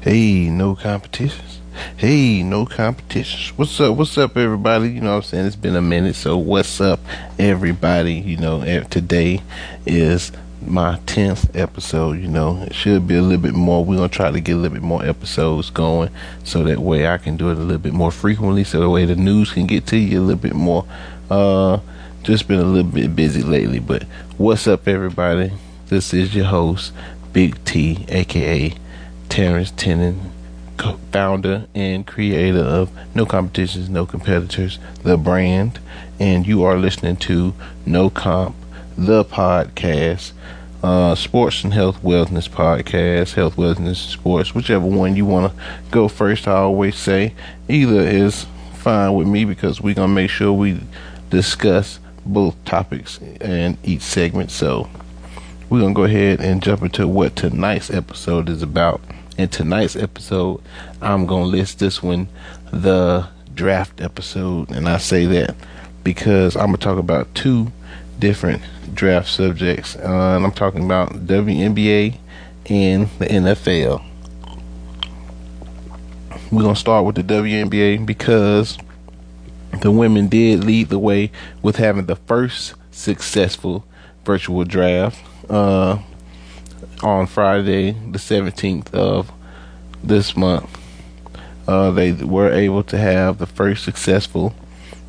Hey, no competitions. Hey, no competitions. What's up? What's up, everybody? You know what I'm saying? It's been a minute, so what's up, everybody? You know, eh, today is my 10th episode. You know, it should be a little bit more. We're going to try to get a little bit more episodes going so that way I can do it a little bit more frequently, so that way the news can get to you a little bit more. Uh, just been a little bit busy lately, but what's up, everybody? This is your host, Big T, aka Terrence Tennant, founder and creator of No Competitions, No Competitors, the brand, and you are listening to No Comp, the podcast, uh, sports and health wellness podcast, health wellness sports, whichever one you want to go first. I always say either is fine with me because we're gonna make sure we discuss both topics in each segment. So we're gonna go ahead and jump into what tonight's episode is about. In tonight's episode, I'm gonna list this one the draft episode, and I say that because I'm gonna talk about two different draft subjects. Uh, and I'm talking about WNBA and the NFL. We're gonna start with the WNBA because the women did lead the way with having the first successful virtual draft uh, on Friday, the 17th of this month. Uh, they were able to have the first successful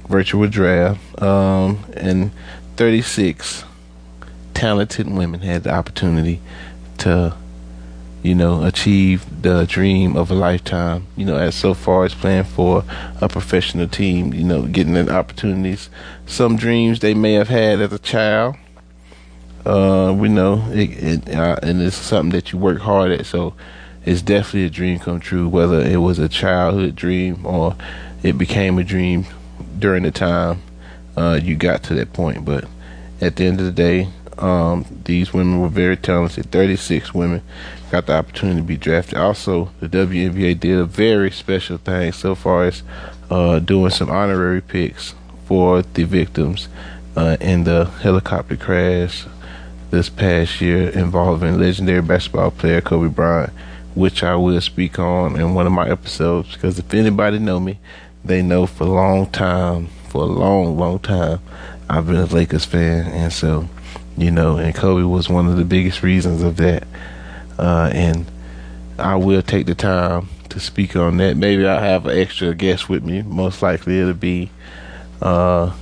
virtual draft, um, and 36 talented women had the opportunity to, you know, achieve the dream of a lifetime. You know, as so far as playing for a professional team, you know, getting the opportunities. Some dreams they may have had as a child uh, we know it, it uh, and it's something that you work hard at. So it's definitely a dream come true, whether it was a childhood dream or it became a dream during the time uh, you got to that point. But at the end of the day, um, these women were very talented. 36 women got the opportunity to be drafted. Also, the WNBA did a very special thing so far as uh, doing some honorary picks for the victims uh, in the helicopter crash this past year involving legendary basketball player Kobe Bryant, which I will speak on in one of my episodes. Because if anybody know me, they know for a long time, for a long, long time, I've been a Lakers fan, and so you know, and Kobe was one of the biggest reasons of that. Uh, and I will take the time to speak on that. Maybe I'll have an extra guest with me. Most likely it'll be uh,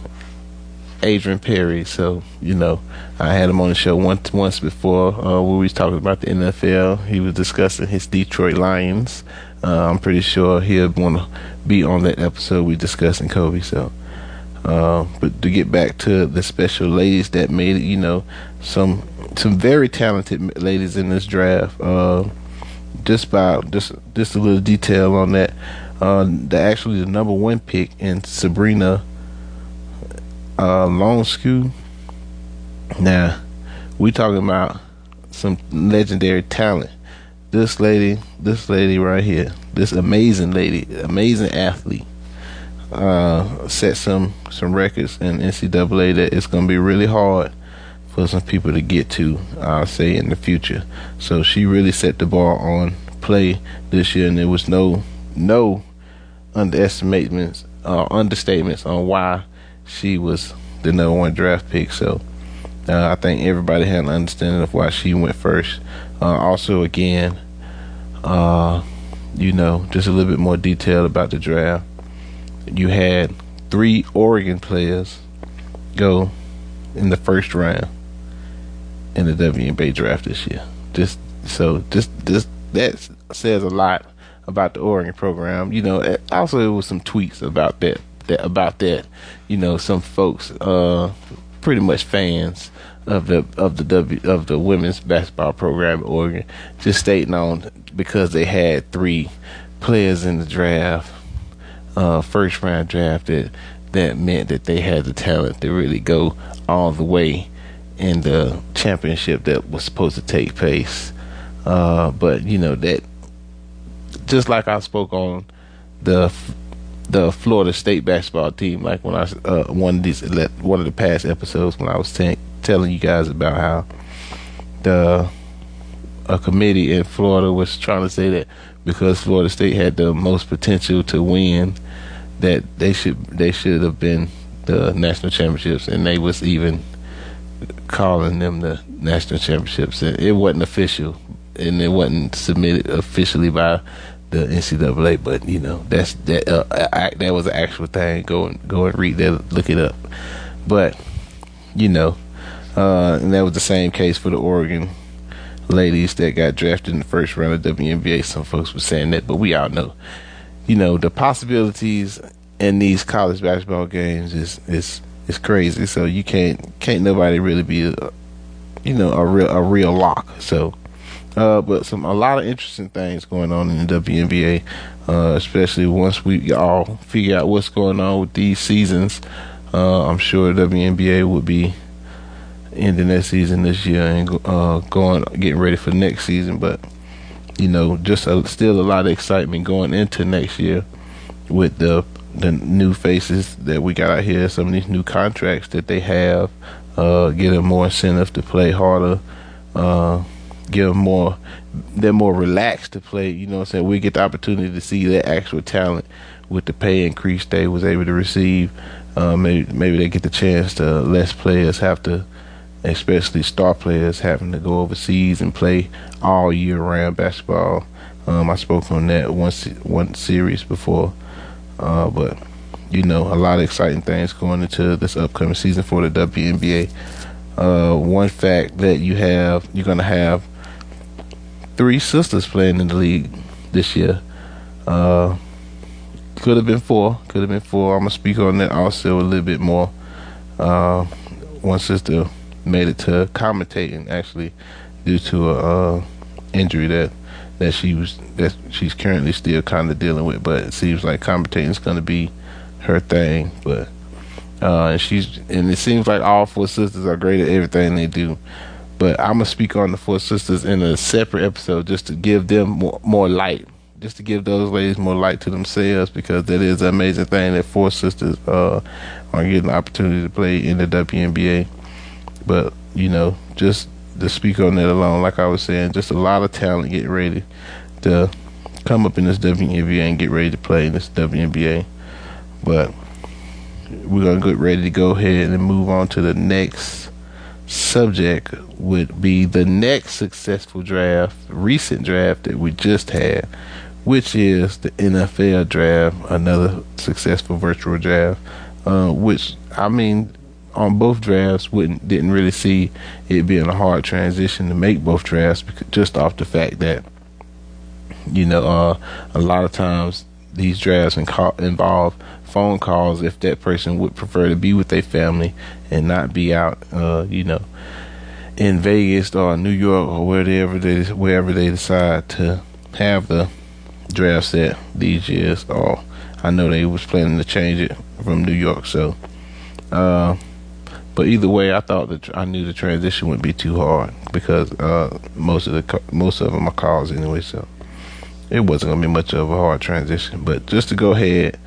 Adrian Perry. So you know, I had him on the show once once before uh, we was talking about the NFL. He was discussing his Detroit Lions. Uh, I'm pretty sure he'll want to be on that episode we discussing Kobe. So, uh, but to get back to the special ladies that made it, you know, some some very talented ladies in this draft. Uh, just about just just a little detail on that. Uh, the actually the number one pick in Sabrina uh, Ionescu. Now, we talking about some legendary talent. This lady, this lady right here, this amazing lady, amazing athlete, uh, set some some records in NCAA that it's gonna be really hard for some people to get to. I'll say in the future. So she really set the bar on play this year, and there was no no underestimatements uh, understatements on why she was the number one draft pick. So uh, I think everybody had an understanding of why she went first. Uh, also, again, uh, you know, just a little bit more detail about the draft. You had three Oregon players go in the first round in the WNBA draft this year. Just so, just just that says a lot about the Oregon program. You know, also there was some tweets about that that about that. You know, some folks uh pretty much fans of the of the W of the women's basketball program at Oregon, just stating on because they had three players in the draft, uh, first round draft that that meant that they had the talent to really go all the way in the championship that was supposed to take place. Uh, but you know that just like I spoke on the the Florida State basketball team. Like when I uh, one of these one of the past episodes when I was t- telling you guys about how the a committee in Florida was trying to say that because Florida State had the most potential to win, that they should they should have been the national championships, and they was even calling them the national championships. It wasn't official, and it wasn't submitted officially by the NCAA. But you know, that's that uh, that was an actual thing. Go and go and read that, look it up. But you know, uh, and that was the same case for the Oregon ladies that got drafted in the first round of WNBA. Some folks were saying that, but we all know, you know, the possibilities in these college basketball games is is is crazy. So you can't can't nobody really be, a, you know, a real a real lock. So, uh, but some a lot of interesting things going on in the WNBA, uh, especially once we all figure out what's going on with these seasons. Uh, I'm sure WNBA would be ending that season this year and uh, going getting ready for next season. But you know, just a, still a lot of excitement going into next year with the the new faces that we got out here, some of these new contracts that they have, uh, get them more incentive to play harder, uh, give them more, they're more relaxed to play. You know what I'm saying? We get the opportunity to see their actual talent with the pay increase they was able to receive. Uh, maybe maybe they get the chance to less players have to especially star players having to go overseas and play all year round basketball. Um, I spoke on that one one series before, uh, but you know a lot of exciting things going into this upcoming season for the WNBA. Uh, one fact that you have you're gonna have three sisters playing in the league this year. Uh, could have been four. Could have been four. I'm gonna speak on that also a little bit more. Uh, one sister made it to commentating actually due to a uh, injury that that she was that she's currently still kind of dealing with. But it seems like commentating is to be her thing. But uh, and she's and it seems like all four sisters are great at everything they do. But I'm gonna speak on the four sisters in a separate episode just to give them more, more light, just to give those ladies more light to themselves because that is an amazing thing that four sisters uh, are getting the opportunity to play in the WNBA. But you know, just to speak on that alone, like I was saying, just a lot of talent getting ready to come up in this WNBA and get ready to play in this WNBA. But we're gonna get ready to go ahead and move on to the next subject would be the next successful draft, recent draft that we just had, which is the NFL draft, another successful virtual draft. Uh, which I mean, on both drafts wouldn't didn't really see it being a hard transition to make both drafts because, just off the fact that you know uh, a lot of times these drafts involve phone calls if that person would prefer to be with their family and not be out uh, you know in Vegas or New York or wherever they wherever they decide to have the draft set these years or I know they was planning to change it from New York so uh, but either way, I thought that I knew the transition would be too hard because uh, most of the most of are calls anyway, so it wasn't gonna be much of a hard transition. But just to go ahead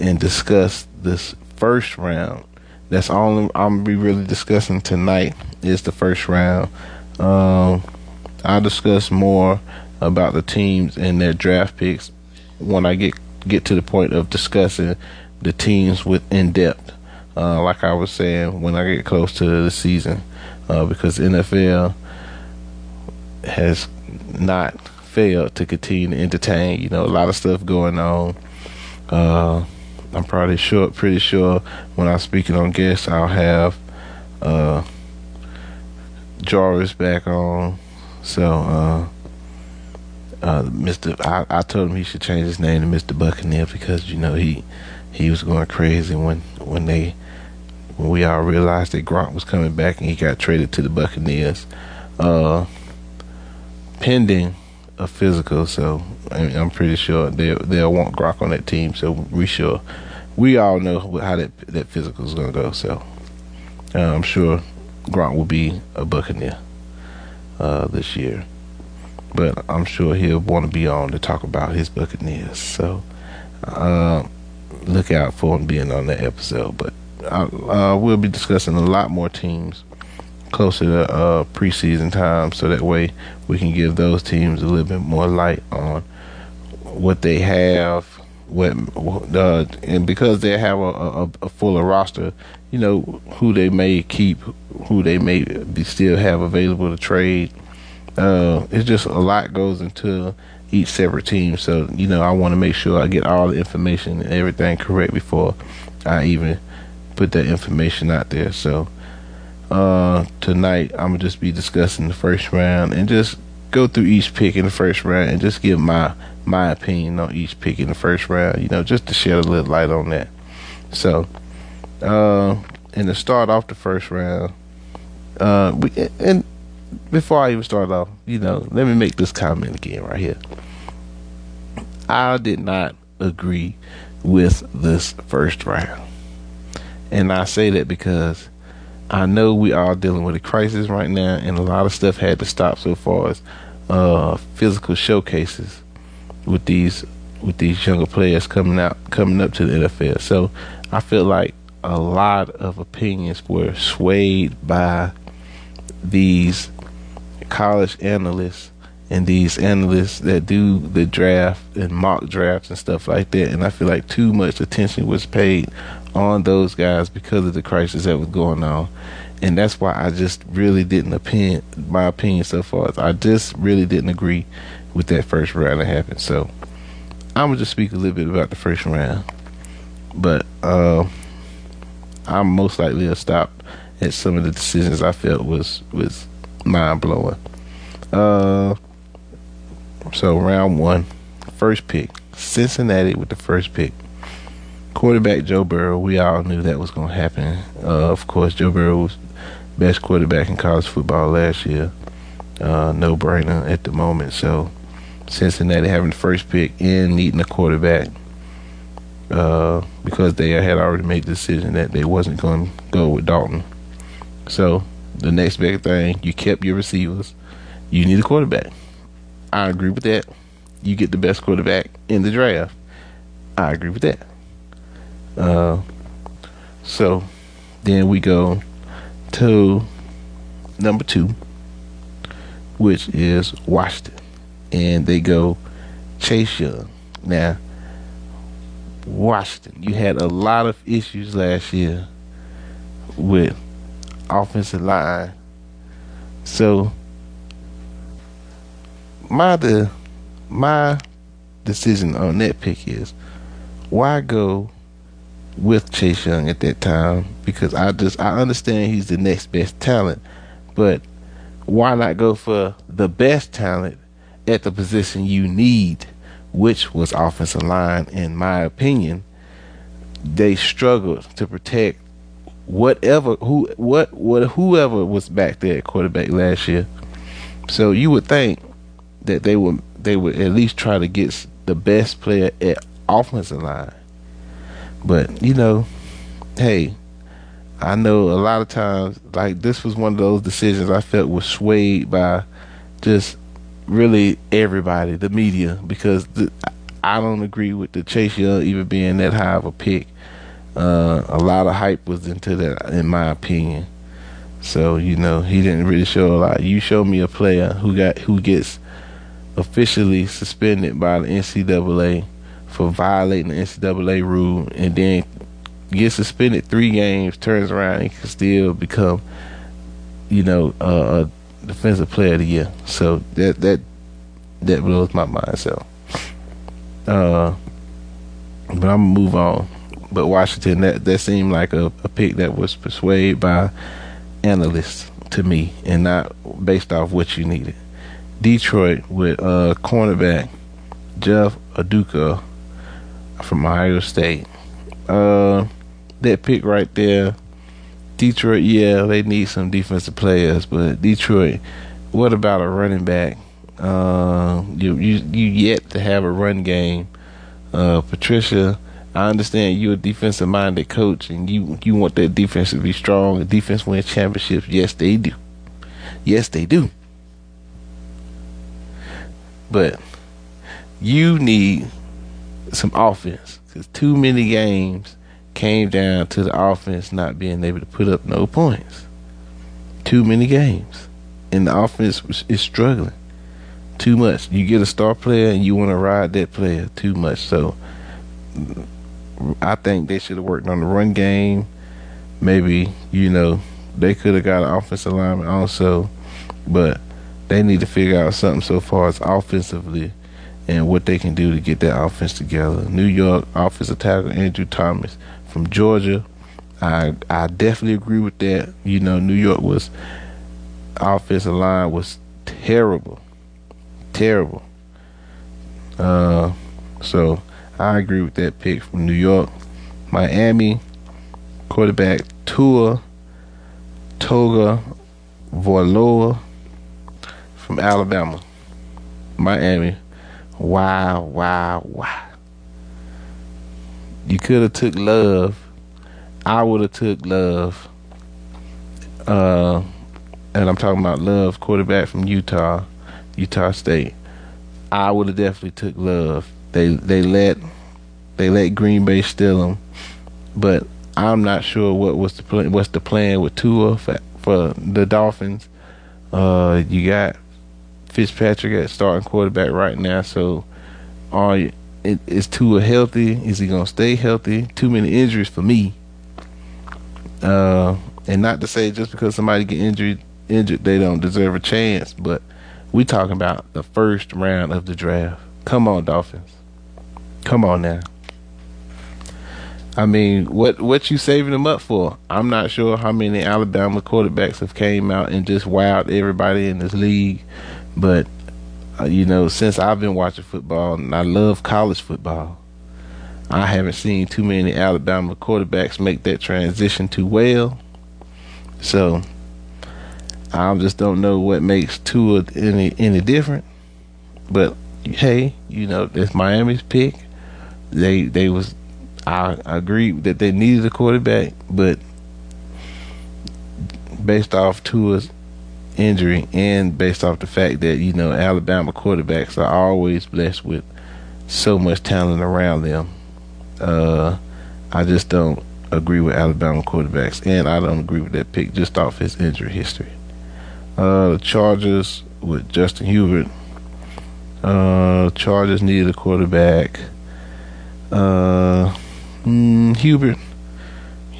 and discuss this first round, that's all I'm gonna be really discussing tonight is the first round. Um, I'll discuss more about the teams and their draft picks when I get get to the point of discussing the teams with in depth uh, like I was saying, when I get close to the season, uh, because NFL has not failed to continue to entertain. You know, a lot of stuff going on. Uh, I'm probably sure, pretty sure, when I'm speaking on guests, I'll have uh, Jarvis back on. So, uh, uh, Mr. I, I told him he should change his name to Mr. Buccaneer because you know he he was going crazy when when they when we all realized that Gronk was coming back and he got traded to the Buccaneers, uh, pending a physical. So I am pretty sure they they'll want Gronk on that team. So we sure we all know how that that physical is gonna go. So uh, I'm sure Gronk will be a Buccaneer uh, this year. But I'm sure he'll want to be on to talk about his Buccaneers. So uh, look out for him being on that episode. But uh, we'll be discussing a lot more teams closer to uh, preseason time, so that way we can give those teams a little bit more light on what they have, what uh, and because they have a, a, a fuller roster, you know who they may keep, who they may be still have available to trade. Uh, it's just a lot goes into each separate team, so you know I want to make sure I get all the information and everything correct before I even put that information out there. So uh, tonight I'm gonna just be discussing the first round and just go through each pick in the first round and just give my my opinion on each pick in the first round. You know, just to shed a little light on that. So, uh, and to start off the first round, uh, we and before I even start off, you know, let me make this comment again right here. I did not agree with this first round. And I say that because I know we are dealing with a crisis right now, and a lot of stuff had to stop so far as uh, physical showcases with these with these younger players coming out coming up to the NFL. So I feel like a lot of opinions were swayed by these college analysts and these analysts that do the draft and mock drafts and stuff like that. And I feel like too much attention was paid on those guys because of the crisis that was going on. And that's why I just really didn't opinion my opinion so far. I just really didn't agree with that first round that happened. So I'm gonna just speak a little bit about the first round. But uh, I'm most likely to stop at some of the decisions I felt was was mind blowing. Uh, so round one, first pick, Cincinnati with the first pick. Quarterback Joe Burrow, we all knew that was going to happen. Uh, of course, Joe Burrow was best quarterback in college football last year. Uh, no brainer at the moment. So Cincinnati having the first pick and needing a quarterback uh, because they had already made the decision that they wasn't going to go with Dalton. So the next big thing, you kept your receivers. You need a quarterback. I agree with that. You get the best quarterback in the draft. I agree with that. Uh, so then we go to number two, which is Washington, and they go Chase Young. Now, Washington, you had a lot of issues last year with offensive line. So my the my decision on that pick is why go with Chase Young at that time because I just I understand he's the next best talent, but why not go for the best talent at the position you need, which was offensive line in my opinion. They struggled to protect whatever who what what whoever was back there at quarterback last year. So you would think that they would they would at least try to get the best player at offensive line. But you know, hey, I know a lot of times like this was one of those decisions I felt was swayed by just really everybody, the media, because the, I don't agree with the Chase Young even being that high of a pick. Uh, a lot of hype was into that, in my opinion. So you know, he didn't really show a lot. You show me a player who got who gets officially suspended by the NCAA for violating the NCAA rule, and then gets suspended three games, turns around and can still become, you know, uh, a defensive player of the year. So that that that blows my mind. So, uh, but I'm gonna move on. But Washington, that that seemed like a, a pick that was persuaded by analysts to me, and not based off what you needed. Detroit with uh, cornerback Jeff Okudah from Ohio State. Uh, that pick right there, Detroit. Yeah, they need some defensive players, but Detroit. What about a running back? Uh, you you you yet to have a run game. Uh, Patricia, I understand you're a defensive minded coach and you you want that defense to be strong. The defense wins championships. Yes, they do. Yes, they do. But you need some offense because too many games came down to the offense not being able to put up no points. too many games, and the offense is struggling too much. You get a star player and you want to ride that player too much. So I think they should have worked on the run game. Maybe you know they could have got an offensive lineman also, but they need to figure out something so far as offensively and what they can do to get that offense together. New York offensive tackle Andrew Thomas from Georgia. I I definitely agree with that. You know, New York was offensive line was terrible, terrible. Uh, so I agree with that pick from New York. Miami quarterback Tua Toga Valoa from Alabama. Miami. Wow, wow, wow. You could have took love. I would have took love. Uh, and I'm talking about love, quarterback from Utah, Utah State. I would have definitely took love. They they let they let Green Bay steal him, but I'm not sure what was the plan, what's the plan with Tua for, for the Dolphins. Uh, you got Fitzpatrick at starting quarterback right now. So, are you, is Tua healthy? Is he gonna stay healthy? Too many injuries for me. Uh, and not to say just because somebody get injured, injured they don't deserve a chance, but we talking about the first round of the draft. Come on, Dolphins. Come on now. I mean, what what you saving them up for? I'm not sure how many Alabama quarterbacks have came out and just wowed everybody in this league but uh, you know, since I've been watching football and I love college football, I haven't seen too many Alabama quarterbacks make that transition too well. So I just don't know what makes Tua any any different. But hey, you know, it's Miami's pick. They they was I, I agree that they needed a quarterback, but based off Tua's injury and based off the fact that you know Alabama quarterbacks are always blessed with so much talent around them. Uh, I just don't agree with Alabama quarterbacks, and I don't agree with that pick just off his injury history. Uh, the Chargers with Justin Hubert. Uh, Chargers needed a quarterback. Uh, mm, Herbert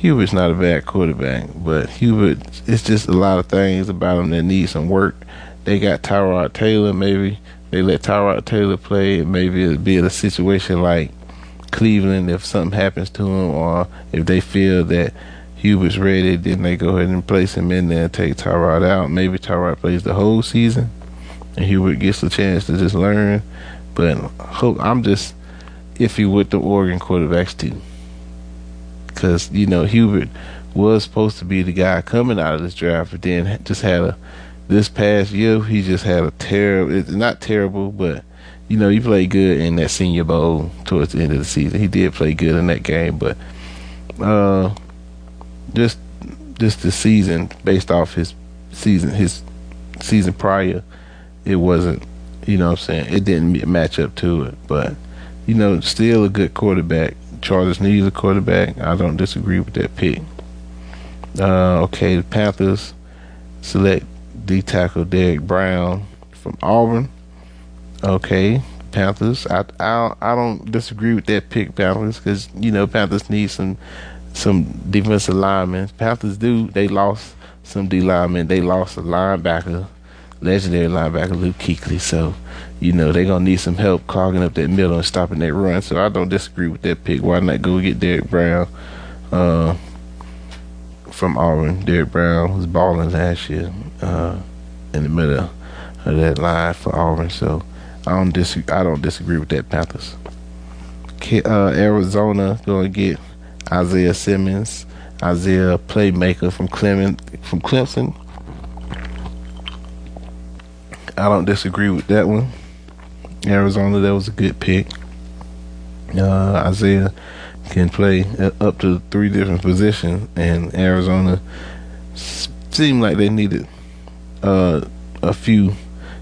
Herbert's not a bad quarterback, but Hubert, it's just a lot of things about him that need some work. They got Tyrod Taylor, maybe they let Tyrod Taylor play. Maybe it'll be in a situation like Cleveland if something happens to him, or if they feel that Hubert's ready, then they go ahead and place him in there and take Tyrod out. Maybe Tyrod plays the whole season, and Hubert gets a chance to just learn. But I'm just iffy with the Oregon quarterbacks too because you know Hubert was supposed to be the guy coming out of this draft, but then just had a this past year he just had a terrible. Not terrible, but you know he played good in that Senior Bowl towards the end of the season. He did play good in that game, but uh, just just the season based off his season his season prior, it wasn't. You know what I'm saying? It didn't match up to it, but you know, still a good quarterback. Chargers need a quarterback. I don't disagree with that pick. Uh, okay, the Panthers select D tackle Derrick Brown from Auburn. Okay, Panthers. I I I don't disagree with that pick, Panthers, because you know Panthers need some some defensive linemen. Panthers do. They lost some D linemen. They lost a linebacker, legendary linebacker Luke Kuechly. So you know, they're gonna need some help clogging up that middle and stopping that run. So I don't disagree with that pick. Why not go get Derrick Brown uh, from Auburn? Derrick Brown was balling last year uh, in the middle of that line for Auburn. So I don't disagree. I don't disagree with that Panthers. Uh, Arizona gonna get Isaiah Simmons, Isaiah playmaker from Clement from Clemson. I don't disagree with that one. Arizona, that was a good pick. Uh, Isaiah can play up to three different positions, and Arizona seemed like they needed uh, a few.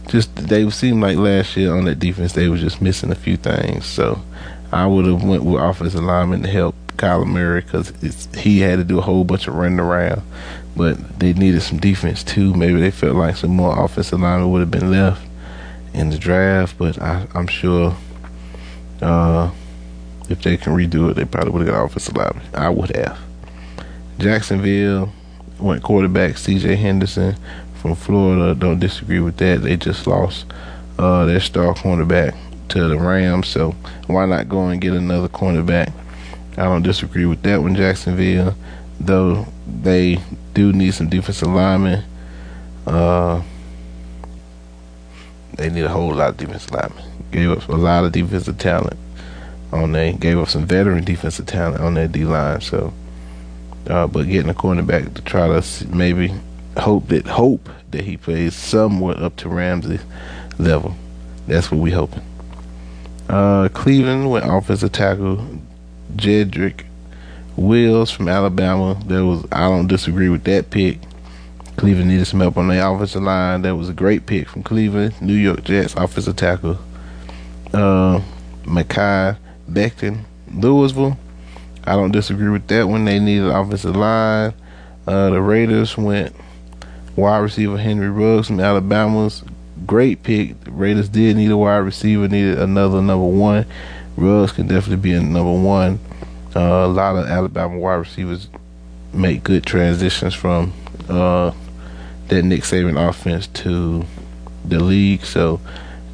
Just they seemed like last year on that defense they were just missing a few things. So I would have went with offensive lineman to help Kyler Murray because he had to do a whole bunch of running around but they needed some defense too. Maybe they felt like some more offensive linemen would have been left in the draft, but I, am sure uh, if they can redo it, they probably would have got offensive lineman. I would have. Jacksonville went quarterback C.J. Henderson from Florida. Don't disagree with that. They just lost uh, their star cornerback to the Rams, so why not go and get another cornerback? I don't disagree with that one, Jacksonville. Though they do need some defensive linemen. Uh, they need a whole lot of defensive linemen. Gave up a lot of defensive talent on they Gave up some veteran defensive talent on their D line. So, uh, but getting a cornerback to try to maybe hope that hope that he plays somewhat up to Ramsey level. That's what we hoping. Uh, Cleveland with offensive tackle Jedrick Wills from Alabama. That was I don't disagree with that pick. Cleveland needed some help on their offensive line. That was a great pick from Cleveland. New York Jets offensive tackle. Uh, Mekhi Becton, Louisville. I don't disagree with that one. They needed offensive line. Uh, the Raiders went wide receiver Henry Ruggs from Alabama's great pick. The Raiders did need a wide receiver, needed another number one. Ruggs can definitely be a number one. Uh, a lot of Alabama wide receivers make good transitions from uh, that Nick Saban offense to the league. So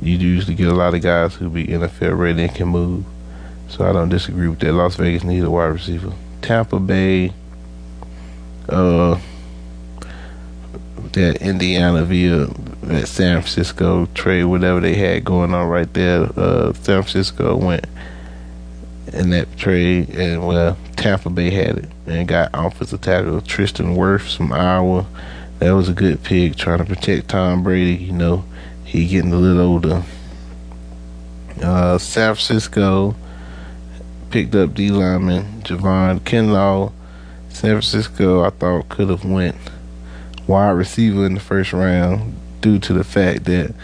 you usually get a lot of guys who be NFL ready and can move. So I don't disagree with that. Las Vegas needs a wide receiver. Tampa Bay, uh, that Indiana via that San Francisco trade, whatever they had going on right there. Uh, San Francisco went in that trade, and well, Tampa Bay had it and got offensive tackle Tristan Wirfs from Iowa. That was a good pick, trying to protect Tom Brady. You know, he getting a little older. Uh, San Francisco picked up D lineman Javon Kinlaw. San Francisco, I thought could have went wide receiver in the first round due to the fact that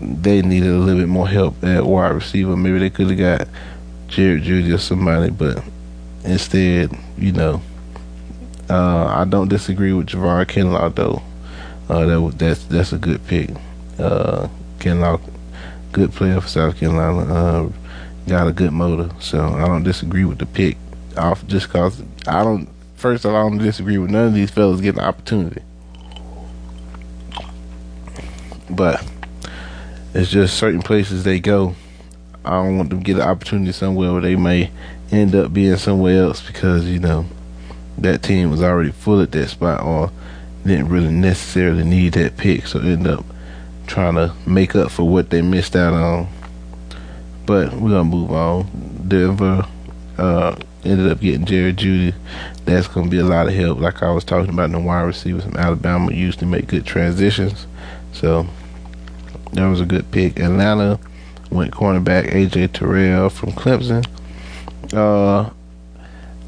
they needed a little bit more help at wide receiver. Maybe they could have got Jared Jeudy or somebody, but instead, you know, uh, I don't disagree with Javon Kinlaw though. Uh, that that's that's a good pick. Uh, Kinlaw, good player for South Carolina. Uh, got a good motor, so I don't disagree with the pick. Off just cause I don't. First of all, I don't disagree with none of these fellas getting an opportunity, but it's just certain places they go. I don't want them to get an opportunity somewhere where they may end up being somewhere else because you know that team was already full at that spot or didn't really necessarily need that pick, so end up trying to make up for what they missed out on. But we're gonna move on. Denver uh, ended up getting Jared Jeudy. That's gonna be a lot of help. Like I was talking about, the wide receivers from Alabama used to make good transitions, so that was a good pick. Atlanta went cornerback AJ Terrell from Clemson. Uh,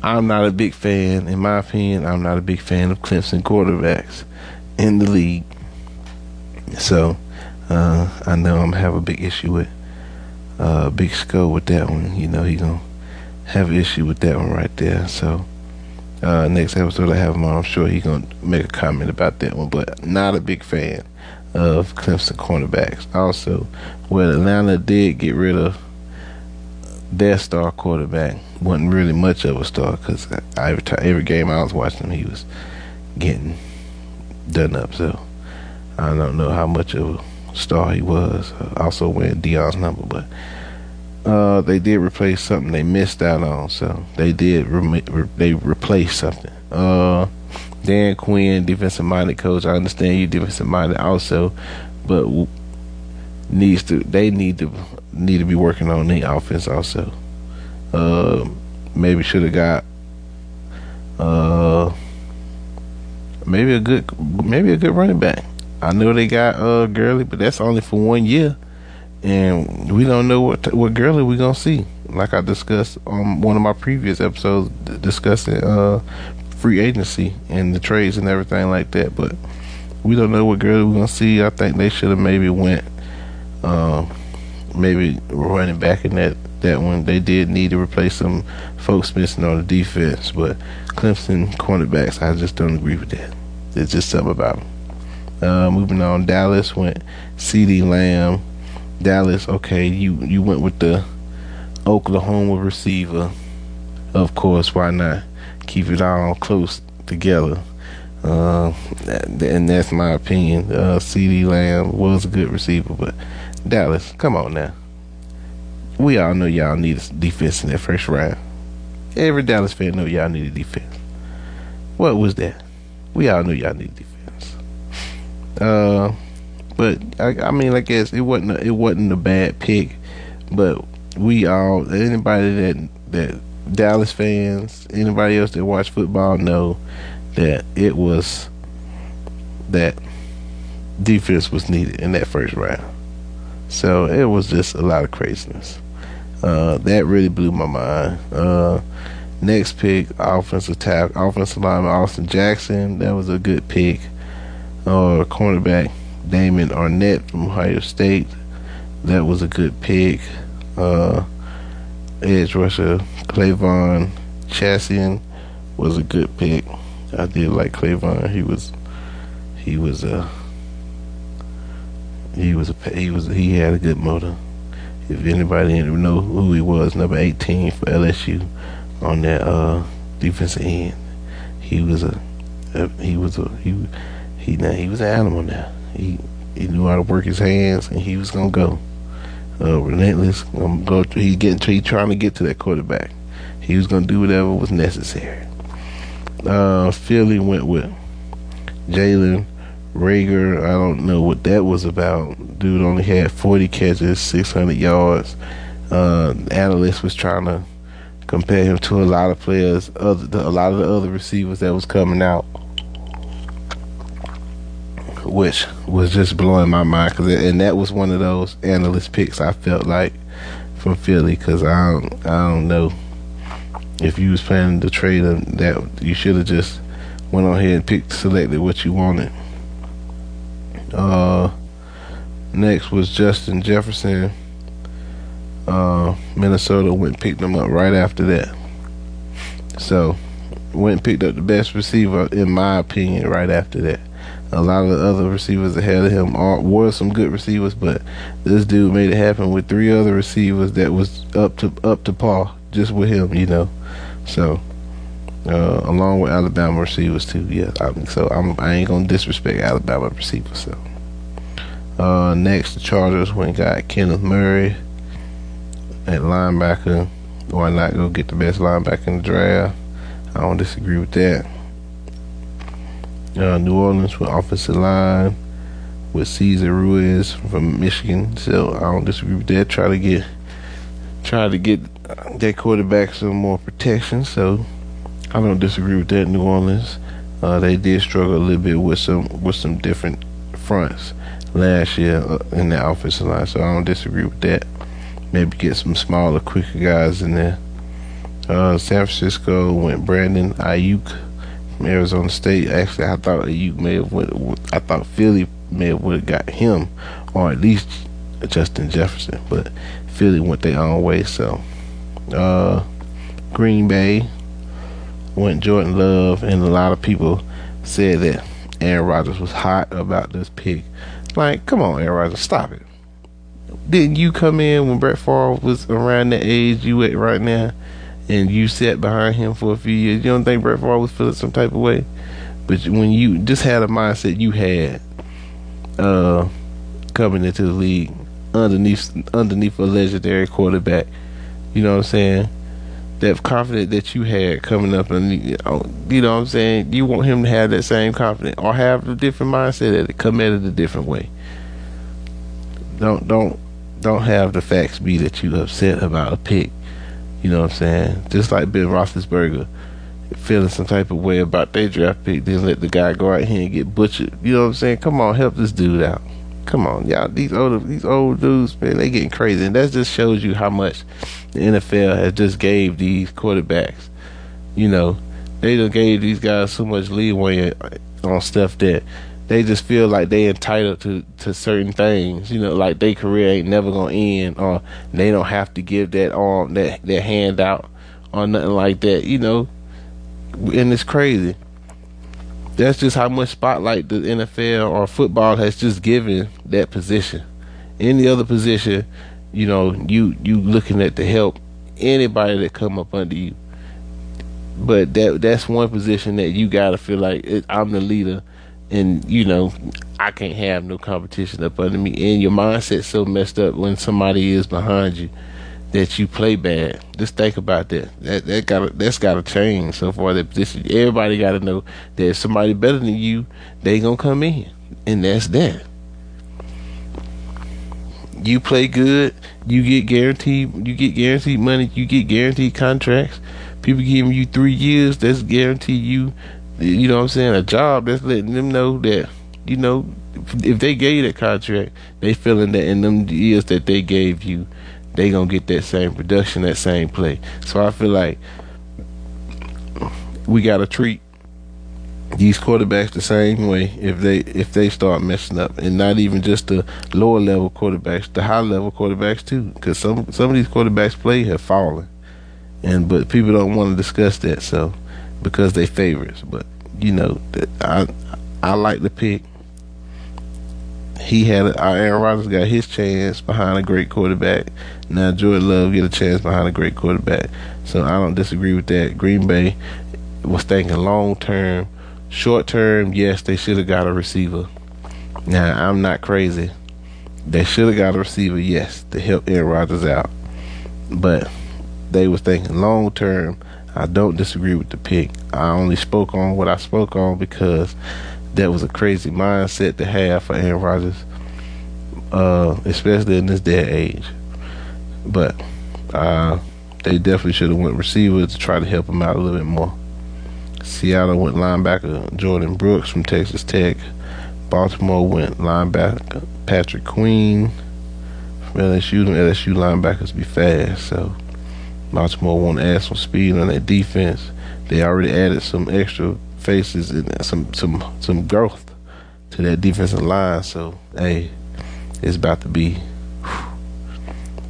I'm not a big fan, in my opinion, I'm not a big fan of Clemson quarterbacks in the league. So uh, I know I'm gonna have a big issue with uh, Big Skull with that one. You know, he gonna have an issue with that one right there. So uh, next episode I have him on, I'm sure he gonna make a comment about that one. But not a big fan of Clemson cornerbacks. Also, well, Atlanta did get rid of their star quarterback wasn't really much of a star because every time, every game I was watching him, he was getting done up. So I don't know how much of a star he was. also wearing Deion's number, but uh, they did replace something they missed out on. So they did re- re- they replaced something. Uh, Dan Quinn, defensive minded coach. I understand you defensive minded also, but needs to they need to need to be working on the offense also. Uh, maybe should have got uh maybe a good maybe a good running back. I know they got uh Gurley, but that's only for one year, and we don't know what what Gurley we gonna see. Like I discussed on one of my previous episodes, discussing uh free agency and the trades and everything like that. But we don't know what Gurley we gonna see. I think they should have maybe went, uh, maybe running back in that that one. They did need to replace some folks missing on the defense, but Clemson cornerbacks, I just don't agree with that. There's just something about them. Uh, moving on, Dallas went CeeDee Lamb. Dallas, okay, you you went with the Oklahoma receiver. Of course, why not keep it all close together? Uh, and that's my opinion. Uh, CeeDee Lamb was a good receiver, but Dallas, come on now. We all know y'all need a defense in that first round. Every Dallas fan know y'all need a defense. What was that? We all knew y'all need defense. Uh, but I, I mean, I guess it wasn't a, it wasn't a bad pick, but we all anybody that that Dallas fans, anybody else that watch football know that it was that defense was needed in that first round. So it was just a lot of craziness. Uh, that really blew my mind. Uh, next pick, offensive tackle, offensive lineman Austin Jackson. That was a good pick. Uh, cornerback Damon Arnette from Ohio State. That was a good pick. Uh, edge rusher K'Lavon Chaisson was a good pick. I did like K'Lavon. He was he was a he was a he was he had a good motor. If anybody didn't know who he was, number 18 for LSU on that uh, defensive end, he was a, a he was a he he now he was an animal now. He he knew how to work his hands and he was gonna go. Uh, relentless. Um, go. He getting. He trying to get to that quarterback. He was gonna do whatever was necessary uh, Philly went with Jalen Reagor. I don't know what that was about. Dude only had 40 catches, 600 yards. Uh, analyst was trying to compare him to a lot of players, other a lot of the other receivers that was coming out, which was just blowing my mind. Cause and that was one of those analyst picks I felt like from Philly because I don't, I don't know if you was planning to trade them, that you should have just went on ahead and picked selected what you wanted. Uh, next was Justin Jefferson. Uh, Minnesota went and picked him up right after that. So went and picked up the best receiver in my opinion right after that. A lot of the other receivers ahead of him are were some good receivers, but this dude made it happen with three other receivers that was up to up to par just with him, you know. So, uh, along with Alabama receivers too. Yeah, I so I'm I ain't gonna disrespect Alabama receivers. So, uh, next the Chargers went got Kenneth Murray at linebacker. Why not go get the best linebacker in the draft? I don't disagree with that. Uh, New Orleans with offensive line with Cesar Ruiz from Michigan. So I don't disagree with that. Try to get try to get their quarterback some more protection. So I don't disagree with that. New Orleans, uh, they did struggle a little bit with some with some different fronts last year uh, in the offensive line. So I don't disagree with that. Maybe get some smaller, quicker guys in there. Uh, San Francisco went Brandon Aiyuk from Arizona State. Actually, I thought Aiyuk may have went. I thought Philly may have would have got him, or at least Justin Jefferson. But Philly went their own way. So uh, Green Bay went Jordan Love, and a lot of people said that Aaron Rodgers was hot about this pick. Like, come on, Aaron Rodgers, stop it. Didn't you come in when Brett Favre was around the age you at right now, and you sat behind him for a few years? You don't think Brett Favre was feeling some type of way? But when you just had a mindset you had uh, coming into the league underneath underneath a legendary quarterback, you know what I'm saying? That confidence that you had coming up, and you know, you know what I'm saying. You want him to have that same confidence, or have a different mindset that come at it a different way. Don't don't don't have the facts be that you upset about a pick. You know what I'm saying? Just like Ben Roethlisberger feeling some type of way about their draft pick, then let the guy go out here and get butchered. You know what I'm saying? Come on, help this dude out. Come on, y'all. These old these old dudes, man, they getting crazy, and that just shows you how much the NFL has just gave these quarterbacks. You know, they just gave these guys so much leeway on stuff that they just feel like they entitled to to certain things. You know, like their career ain't never gonna end, or they don't have to give that arm that that hand out or nothing like that. You know, and it's crazy. That's just how much spotlight the NFL or football has just given that position. Any other position, you know, you you looking at the help anybody that come up under you. But that that's one position that you gotta feel like it, I'm the leader and you know I can't have no competition up under me. And your mindset's so messed up when somebody is behind you that you play bad. Just think about that. That that got that's got to change so far. That position, everybody got to know that somebody better than you, they gonna come in, and that's that. You play good, you get guaranteed. You get guaranteed money. You get guaranteed contracts. People giving you three years. That's guarantee you you know what I'm saying, a job that's letting them know that, you know, if they gave you that contract, they feeling that in them years that they gave you, they gonna get that same production, that same play. So I feel like we gotta treat these quarterbacks the same way if they if they start messing up, and not even just the lower level quarterbacks, the high level quarterbacks too, because some some of these quarterbacks play have fallen, and but people don't want to discuss that. So because they favorites. But you know, I I like the pick. He had Aaron Rodgers got his chance behind a great quarterback. Now Jordan Love get a chance behind a great quarterback. So I don't disagree with that. Green Bay was thinking long term, short term. Yes, they should have got a receiver. Now I'm not crazy. They should have got a receiver, yes, to help Aaron Rodgers out. But they was thinking long term I don't disagree with the pick. I only spoke on what I spoke on because that was a crazy mindset to have for Aaron Rodgers, uh, especially in this day and age. But uh, they definitely should have went receiver to try to help him out a little bit more. Seattle went linebacker Jordyn Brooks from Texas Tech. Baltimore went linebacker Patrick Queen from LSU. The LSU linebackers be fast, so Baltimore want to add some speed on that defense. They already added some extra faces and some some some growth to that defensive line. So hey, it's about to be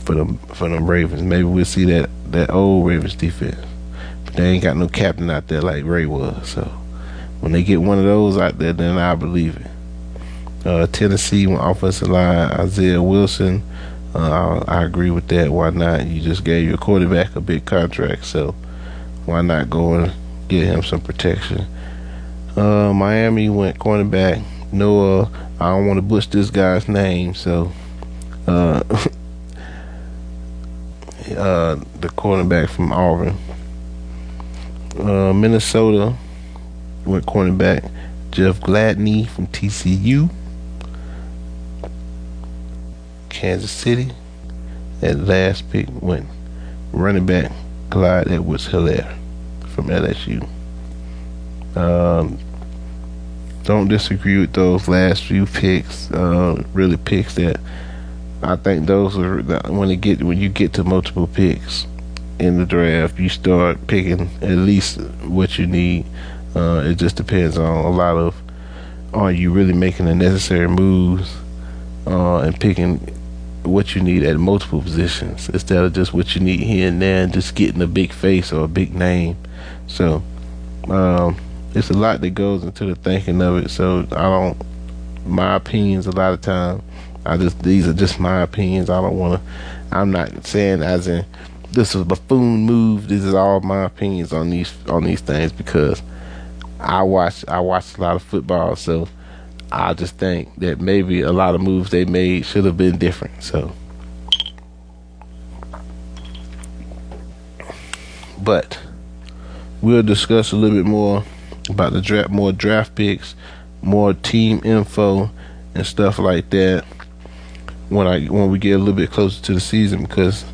for them for them Ravens. Maybe we'll see that that old Ravens defense, but they ain't got no captain out there like Ray was. So when they get one of those out there, then I believe it. Uh, Tennessee, one offensive line, Isaiah Wilson uh, I, I, agree with that. Why not? You just gave your quarterback a big contract, so why not go and get him some protection? Uh, Miami went cornerback Noah. I don't want to butcher this guy's name, so uh, uh, the cornerback from Auburn. Uh, Minnesota went cornerback Jeff Gladney from TCU. Kansas City. That last pick went running back Clyde Edwards Helaire from LSU. Um, don't disagree with those last few picks. Uh, really picks that I think those are when you get when you get to multiple picks in the draft, you start picking at least what you need. Uh, it just depends on a lot of are you really making the necessary moves uh, and picking what you need at multiple positions instead of just what you need here and there and just getting a big face or a big name. So um, it's a lot that goes into the thinking of it. So I don't my opinions a lot of time. I just these are just my opinions. I don't want to. I'm not saying as in this is a buffoon move. This is all my opinions on these on these things because I watch I watch a lot of football. So I just think that maybe a lot of moves they made should have been different. So, but we'll discuss a little bit more about the draft, more draft picks, more team info, and stuff like that when I when we get a little bit closer to the season because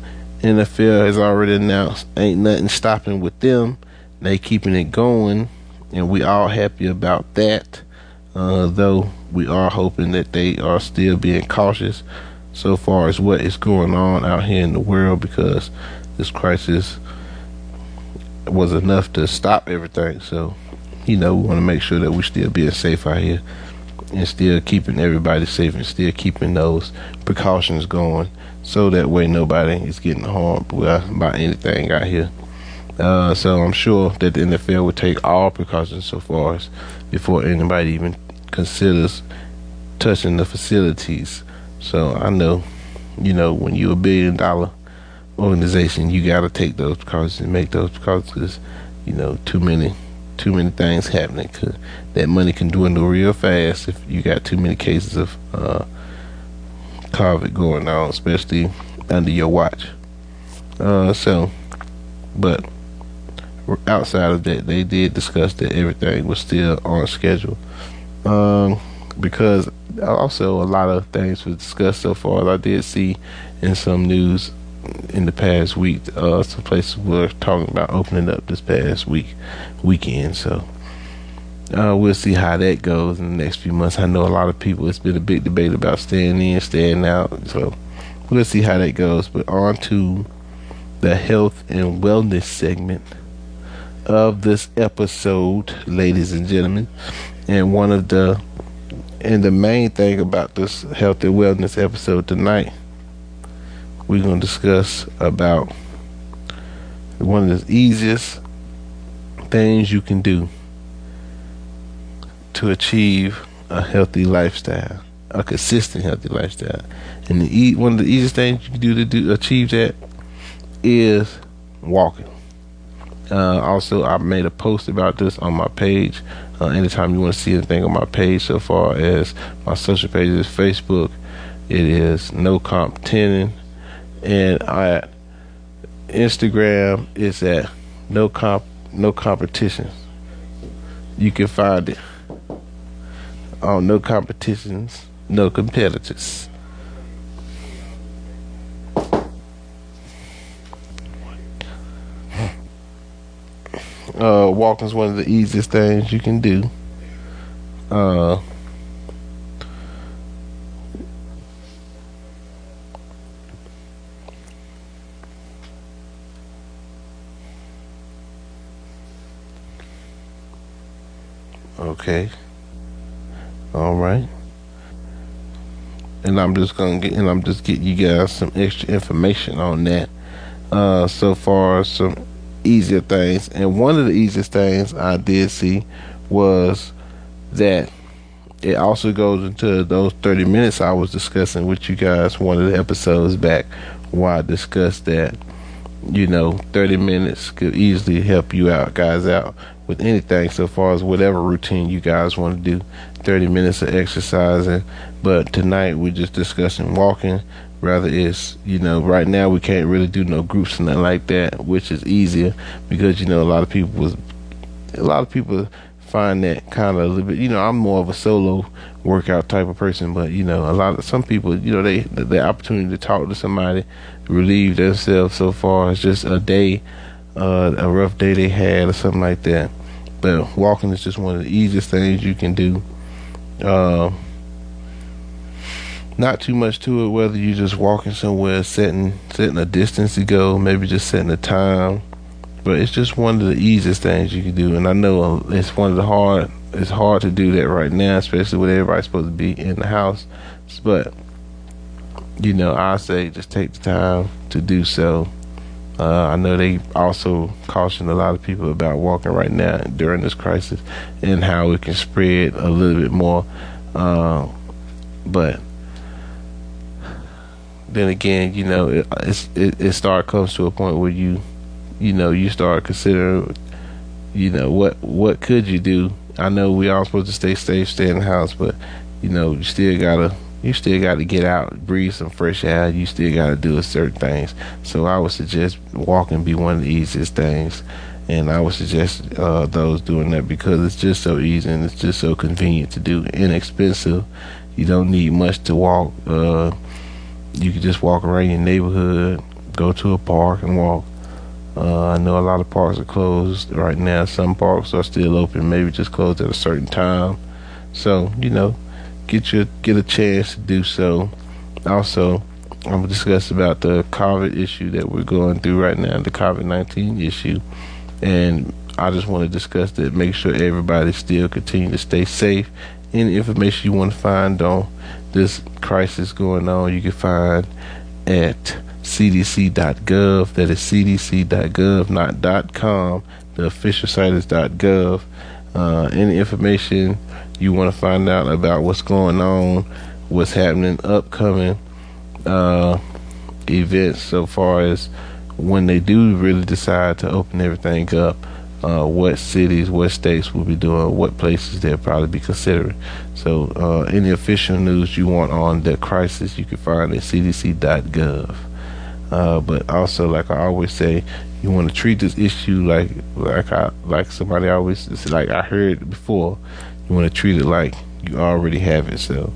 NFL has already announced ain't nothing stopping with them. They keeping it going, and we all happy about that. Uh, though we are hoping that they are still being cautious so far as what is going on out here in the world because this crisis was enough to stop everything. So, you know, we want to make sure that we're still being safe out here. and still keeping everybody safe and still keeping those precautions going so that way nobody is getting harmed by anything out here. Uh, so I'm sure that the NFL would take all precautions so far as before anybody even considers touching the facilities. So I know, you know, when you're a billion dollar organization, you got to take those precautions and make those precautions. You know, too many, too many things happening. Cause that money can dwindle real fast if you got too many cases of uh, COVID going on, especially under your watch. Uh, so, but outside of that, they did discuss that everything was still on schedule. Um, because also a lot of things were discussed so far. I did see in some news in the past week, uh, some places were talking about opening up this past week weekend. So uh, we'll see how that goes in the next few months. I know a lot of people. It's been a big debate about staying in, staying out. So we'll see how that goes. But on to the health and wellness segment of this episode, ladies and gentlemen. And one of the and the main thing about this health and wellness episode tonight, we're gonna discuss about one of the easiest things you can do to achieve a healthy lifestyle, a consistent healthy lifestyle. And the, one of the easiest things you can do to do achieve that is walking. Uh, also, I made a post about this on my page. Uh, anytime you want to see anything on my page, so far as my social pages, Facebook, it is no comp tenin, and at Instagram it's at no comp no competition. You can find it on no competitions, no competitors. Uh, walking is one of the easiest things you can do. Uh, okay. All right. And I'm just gonna get and I'm just getting you guys some extra information on that. Uh, so far some easier things. And one of the easiest things I did see was that it also goes into those 30 minutes I was discussing with you guys one of the episodes back where I discussed that you know 30 minutes could easily help you out guys out with anything so far as whatever routine you guys want to do. 30 minutes of exercising but tonight we're just discussing walking. Rather it's you know right now we can't really do no groups and nothing like that which is easier because you know a lot of people was a lot of people find that kind of a little bit you know i'm more of a solo workout type of person but you know a lot of some people you know they the, the opportunity to talk to somebody relieve themselves so far it's just a day uh, a rough day they had or something like that but walking is just one of the easiest things you can do uh, not too much to it. Whether you're just walking somewhere, setting setting a distance to go, maybe just setting a time. But it's just one of the easiest things you can do, and I know it's one of the hard. It's hard to do that right now, especially with everybody supposed to be in the house. But you know, I say just take the time to do so. Uh, I know they also caution a lot of people about walking right now during this crisis and how it can spread a little bit more. Uh, but then again, you know, it it, it start comes to a point where you, you know, you start considering, you know, what what could you do? I know we all supposed to stay safe, stay in the house, but you know, you still gotta you still got to get out, breathe some fresh air. You still got to do certain things. So I would suggest walking be one of the easiest things, and I would suggest uh, those doing that because it's just so easy and it's just so convenient to do, inexpensive. You don't need much to walk. Uh, you can just walk around your neighborhood, go to a park and walk. Uh, I know a lot of parks are closed right now. Some parks are still open, maybe just closed at a certain time. So you know, get your get a chance to do so. Also, I'm gonna discuss about the COVID issue that we're going through right now, the COVID nineteen issue, and I just want to discuss that. Make sure everybody still continue to stay safe any information you want to find on this crisis going on, you can find at cdc.gov. That is cdc.gov, not .com. The official site is .gov. Uh, any information you want to find out about what's going on, what's happening, upcoming uh, events so far as when they do really decide to open everything up, uh, what cities, what states will be doing, what places they'll probably be considering. So, uh, any official news you want on the crisis, you can find at cdc.gov. Uh, but also, like I always say, you want to treat this issue like like I like somebody always like I heard before. You want to treat it like you already have it. So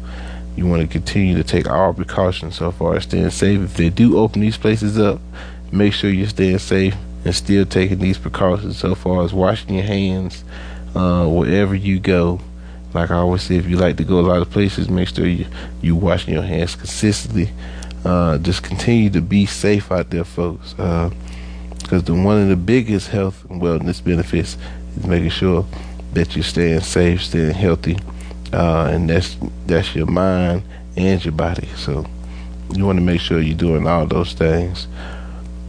you want to continue to take all precautions so far as staying safe. If they do open these places up, make sure you're staying safe and still taking these precautions so far as washing your hands uh, wherever you go. Like I always say, if you like to go a lot of places, make sure you you washing your hands consistently. Uh, just continue to be safe out there, folks. Because uh, the one of the biggest health and wellness benefits is making sure that you're staying safe, staying healthy, uh, and that's that's your mind and your body. So you want to make sure you're doing all those things.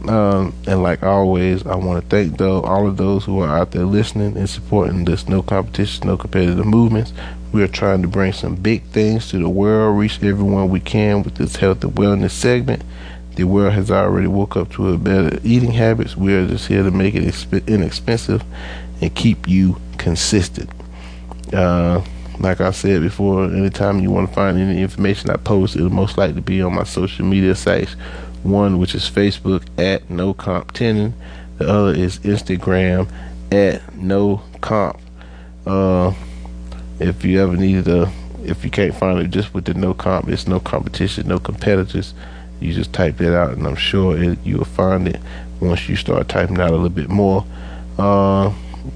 Um, and like always, I want to thank though all of those who are out there listening and supporting this no competition, no competitive movements. We are trying to bring some big things to the world, reach everyone we can with this health and wellness segment. The world has already woke up to a better eating habits. We are just here to make it exp- inexpensive and keep you consistent. Uh, like I said before, anytime you want to find any information I post, it'll most likely be on my social media sites one, which is Facebook at No Comp Tenon. The other is Instagram at No Comp. Uh, if you ever needed a, if you can't find it just with the No Comp, it's no competition, no competitors. You just type that out, and I'm sure it, you will find it once you start typing out a little bit more. Uh,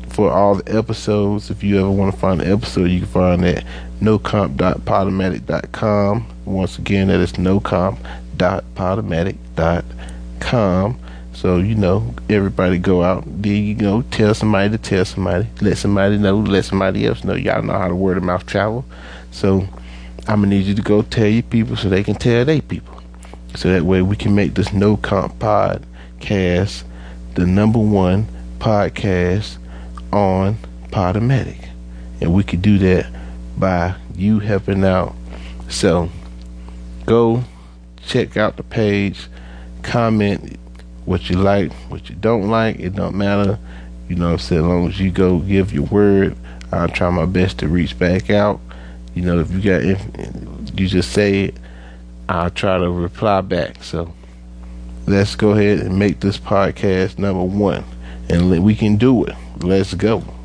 for all the episodes, if you ever want to find the episode, you can find it at nocomp.podomatic.com. Once again, that is nocomp www.podomatic.com. So, you know, everybody go out there, you know, tell somebody to tell somebody, let somebody know, let somebody else know. Y'all know how to word of mouth travel. So, I'm going to need you to go tell your people so they can tell their people. So that way we can make this No Comp podcast the number one podcast on Podomatic. And we could do that by you helping out. So, go check out the page, comment what you like, what you don't like. It don't matter. You know I'm saying? As long as you go give your word, I'll try my best to reach back out. You know, if you got, if you just say it, I'll try to reply back. So let's go ahead and make this podcast number one, and we can do it. Let's go.